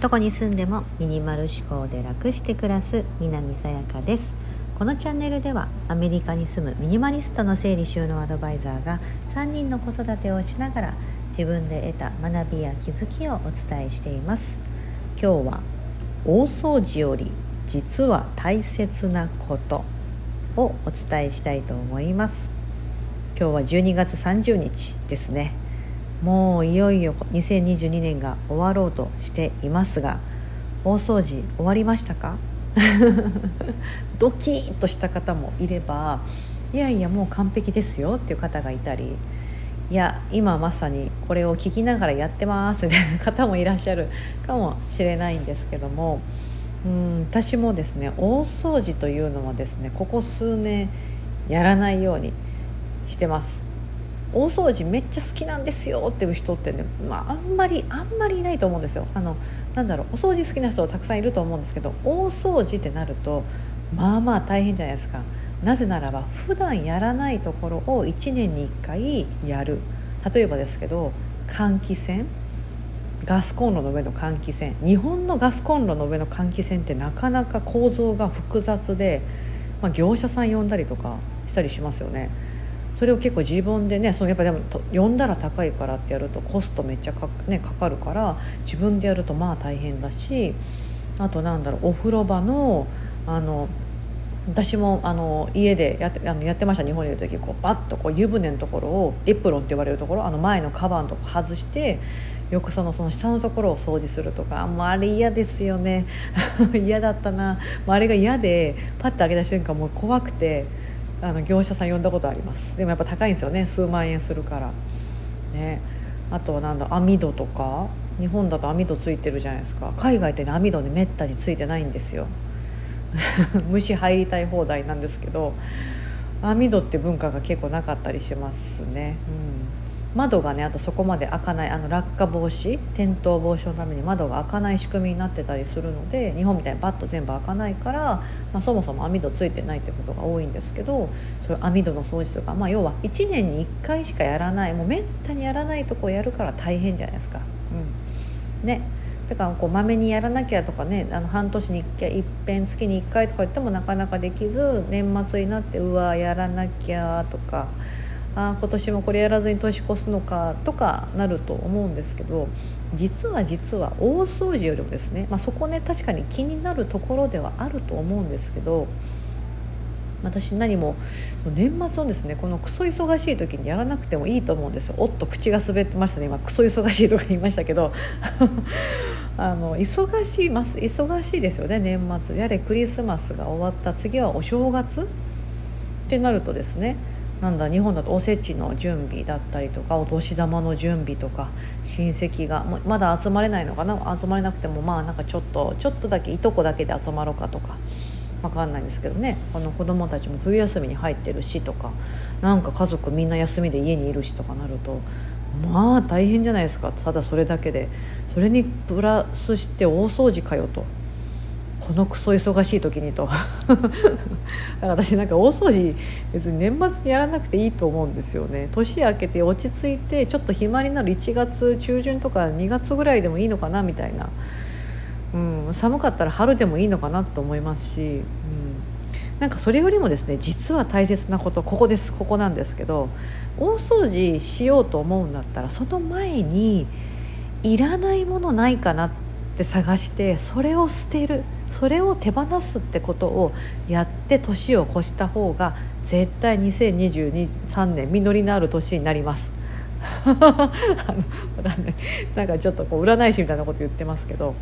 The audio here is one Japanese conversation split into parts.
どこに住んでもミニマル思考で楽して暮らす南さやかです。このチャンネルではアメリカに住むミニマリストの整理収納アドバイザーが3人の子育てをしながら自分で得た学びや気づきをお伝えしています。今日は大掃除より実は大切なことをお伝えしたいと思います。今日は12月30日ですね。もういよいよ2022年が終わろうとしていますが大掃除終わりましたか？ドキッとした方もいればいやいやもう完璧ですよっていう方がいたりいや今まさにこれを聞きながらやってますみたいな方もいらっしゃるかもしれないんですけどもうん私もですね大掃除というのはですねここ数年やらないようにしてます。大掃除めっちゃ好きなんですよっていう人ってね、まあ、あんまりあんまりいないと思うんですよ。あのなんだろうお掃除好きな人はたくさんいると思うんですけど大掃除ってなるとまあまあ大変じゃないですか。なぜならば普段やらないところを1年に1回やる。例えばですけど換気扇。ガスコンロの上の換気扇。日本のガスコンロの上の換気扇ってなかなか構造が複雑で、まあ、業者さん呼んだりとかしたりしますよね。それを結構自分でねそのやっぱでも呼んだら高いからってやるとコストめっちゃか,、ね、かかるから自分でやるとまあ大変だしあとなんだろうお風呂場のあの私もあの家でやってあのやってました日本にいる時こうバッとこう湯船のところをエプロンって言われるところあの前のカバンとか外してよくそのその下のところを掃除するとかもうあれ嫌ですよね。嫌だったな。あれが嫌でパッて開けた瞬間もう怖くてあの業者さん呼んだことあります。でもやっぱ高いんですよね。数万円するから。ね。あとはなんだ網戸とか。日本だと網戸ついてるじゃないですか。海外ってね網戸にめったについてないんですよ。虫入りたい放題なんですけど網戸って文化が結構なかったりしますね、うん。窓がねあとそこまで開かないあの落下防止転倒防止のために窓が開かない仕組みになってたりするので日本みたいにバッと全部開かないから、まあ、そもそも網戸ついてないってことが多いんですけどそういう網戸の掃除とか、まあ、要は1年に1回しかやらないもうめったにやらないとこやるから大変じゃないですか。うん、ねだからこうまめにやらなきゃとかねあの半年に1回いっぺん月に1回とか言ってもなかなかできず年末になってうわやらなきゃとか。あ今年もこれやらずに年越すのかとかなると思うんですけど実は実は大掃除よりもですね、まあ、そこね確かに気になるところではあると思うんですけど私何も年末のですねこのクソ忙しい時にやらなくてもいいと思うんですよ。おっと口が滑ってましたね今。クソ忙しいとか言いましたけど。あの忙しいます忙しいですよね年末。やれクリスマスが終わった次はお正月ってなるとですねなんだ日本だとおせちの準備だったりとかお年玉の準備とか親戚がまだ集まれないのかな？集まれなくてもまあなんかちょっとちょっとだけいとこだけで集まろうかとか分かんないんですけどね。この子供たちも冬休みに入ってるしとかなんか家族みんな休みで家にいるしとかなるとまあ大変じゃないですか。ただそれだけで。それにプラスして大掃除かよと。このクソ忙しい時にと。私なんか大掃除別に年末にやらなくていいと思うんですよね。年明けて落ち着いてちょっと暇になる1月中旬とか2月ぐらいでもいいのかなみたいな、うん、寒かったら春でもいいのかなと思いますし、うん、なんかそれよりもですね実は大切なことここですここなんですけど大掃除しようと思うんだったらその前にいらないものないかなって探してそれを捨てる。それを手放すってことをやって年を越した方が絶対2023年実りのある年になります。あのかんないなんかちょっとこう占い師みたいなこと言ってますけど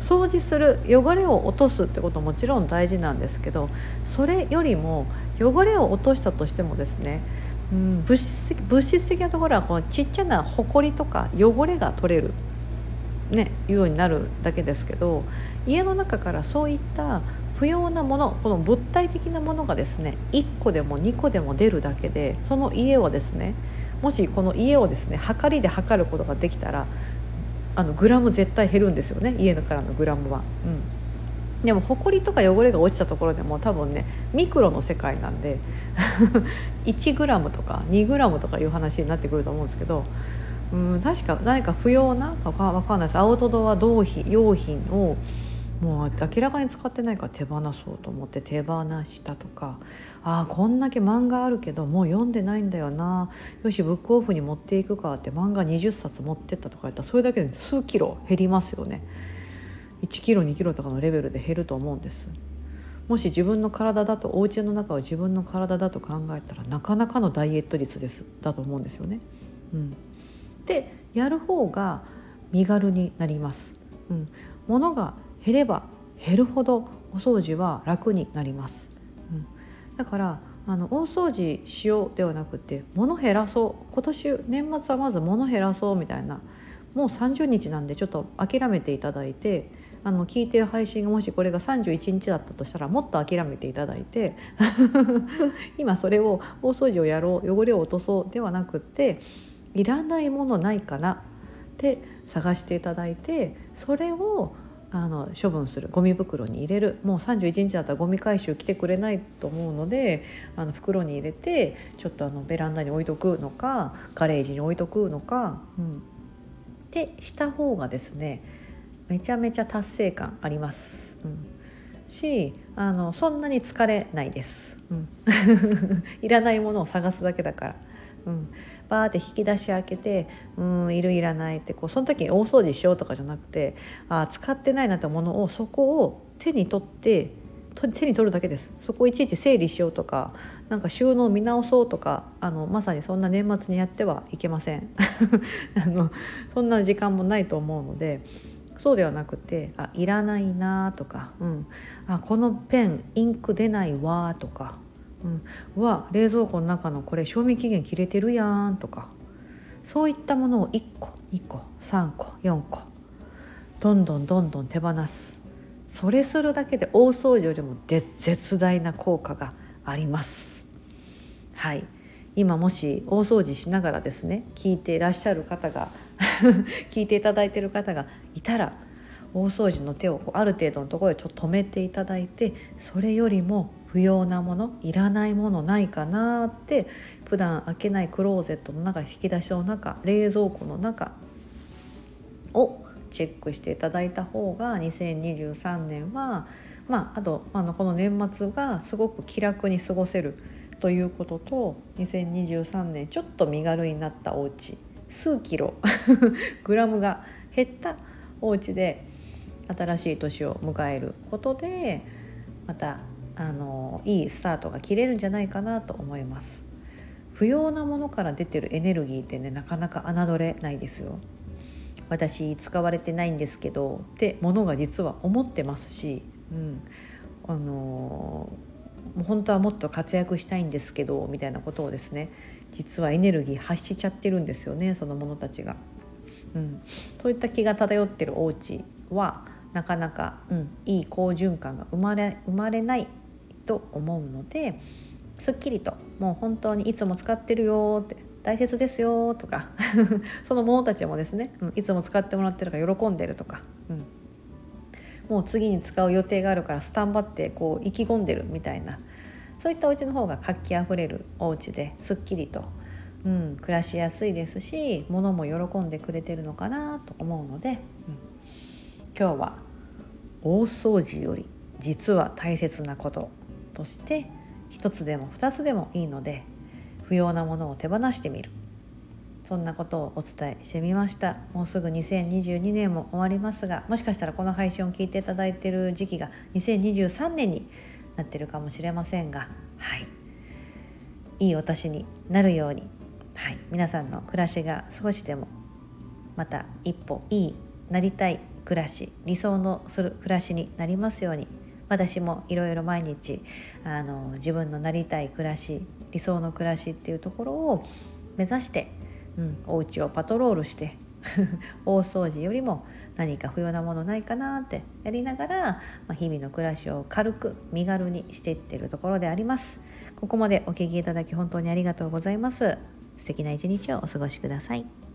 掃除する汚れを落とすってこともちろん大事なんですけどそれよりも汚れを落としたとしてもですね、うん、物質的物質的なところはこのちっちゃなほこりとか汚れが取れるねいうようになるだけですけど家の中からそういった不要なものこの物体的なものがですね1個でも2個でも出るだけでその家をですねもしこの家をですね測りで測ることができたらあのグラム絶対減るんですよね家からのグラムは。うんでも埃とか汚れが落ちたところでも多分ねミクロの世界なんで 1g とか 2g とかいう話になってくると思うんですけどうん確か何か不要なわかんないです。アウトドア用品用品をもう明らかに使ってないから手放そうと思って手放したとか。ああこんだけ漫画あるけどもう読んでないんだよな。よしブックオフに持っていくかって漫画20冊持ってったとか言ったらそれだけで数キロ減りますよね。1キロ2キロとかのレベルで減ると思うんです。もし自分の体だとお家の中を自分の体だと考えたらなかなかのダイエット率です。だと思うんですよね。うん、でやる方が身軽になります。うん、物が減れば減るほどお掃除は楽になります。うん、だからあの大掃除しようではなくて物減らそう今年年末はまず物減らそうみたいなもう30日なんでちょっと諦めていただいてあの聞いてる配信がもしこれが31日だったとしたらもっと諦めていただいて 今それを大掃除をやろう汚れを落とそうではなくっていらないものないかなって探していただいてそれをあの処分するゴミ袋に入れる。もう31日だったらゴミ回収来てくれないと思うのであの袋に入れてちょっとあのベランダに置いとくのかガレージに置いとくのか、うん、ってした方がですねめちゃめちゃ達成感あります。うん、しあのそんなに疲れないです。うん、いらないものを探すだけだから。うん、バーって引き出し開けてうんいるいらないってこうその時に大掃除しようとかじゃなくてあ使ってないなってものをそこを手に取って手に取るだけですそこをいちいち整理しようとかなんか収納を見直そうとかあのまさにそんな年末にやってはいけません あのそんな時間もないと思うのでそうではなくてあいらないなとか、うん、あこのペンインク出ないわとか、うん、わ冷蔵庫の中のこれ賞味期限切れてるやんとかそういったものを1個2個3個4個どんどんどんどん手放す。それするだけで大掃除よりも絶大な効果があります。はい。今もし大掃除しながらですね聞いていらっしゃる方が 聞いていただいている方がいたら大掃除の手をある程度のところでちょっと止めていただいてそれよりも不要なものいらないものないかなって普段開けないクローゼットの中引き出しの中冷蔵庫の中をチェックしていただいた方が2023年はまああとあのこの年末がすごく気楽に過ごせるということと2023年ちょっと身軽になったお家数キロ グラムが減ったお家で新しい年を迎えることでまたあのいいスタートが切れるんじゃないかなと思います。不要なものから出てるエネルギーってねなかなか侮れないですよ。私使われてないんですけどってものが実は思ってますし、うん、あのもう本当はもっと活躍したいんですけどみたいなことをですね実はエネルギー発しちゃってるんですよねその者たちが。うん、そういった気が漂ってるお家はなかなか、うん、いい好循環が生まれ生まれないと思うのですっきりともう本当にいつも使ってるよって大切ですよとか その者たちもですね、うん、いつも使ってもらってるから喜んでるとか、うん、もう次に使う予定があるからスタンバってこう意気込んでるみたいな。そういったお家の方が活気あふれるお家ですっきりと、うん、暮らしやすいですし物も喜んでくれてるのかなと思うので、うん、今日は大掃除より実は大切なこととして一つでも二つでもいいので不要なものを手放してみる。そんなことをお伝えしてみました。もうすぐ2022年も終わりますがもしかしたらこの配信を聞いていただいてる時期が2023年になってるかもしれませんがはい。いいお年になるように、はい、皆さんの暮らしが少しでもまた一歩いいなりたい暮らし理想のする暮らしになりますように私もいろいろ毎日あの自分のなりたい暮らし理想の暮らしっていうところを目指してうん、お家をパトロールして 大掃除よりも何か不要なものないかなってやりながら、まあ、日々の暮らしを軽く身軽にしていってるところであります。ここまでお聞きいただき本当にありがとうございます。素敵な一日をお過ごしください。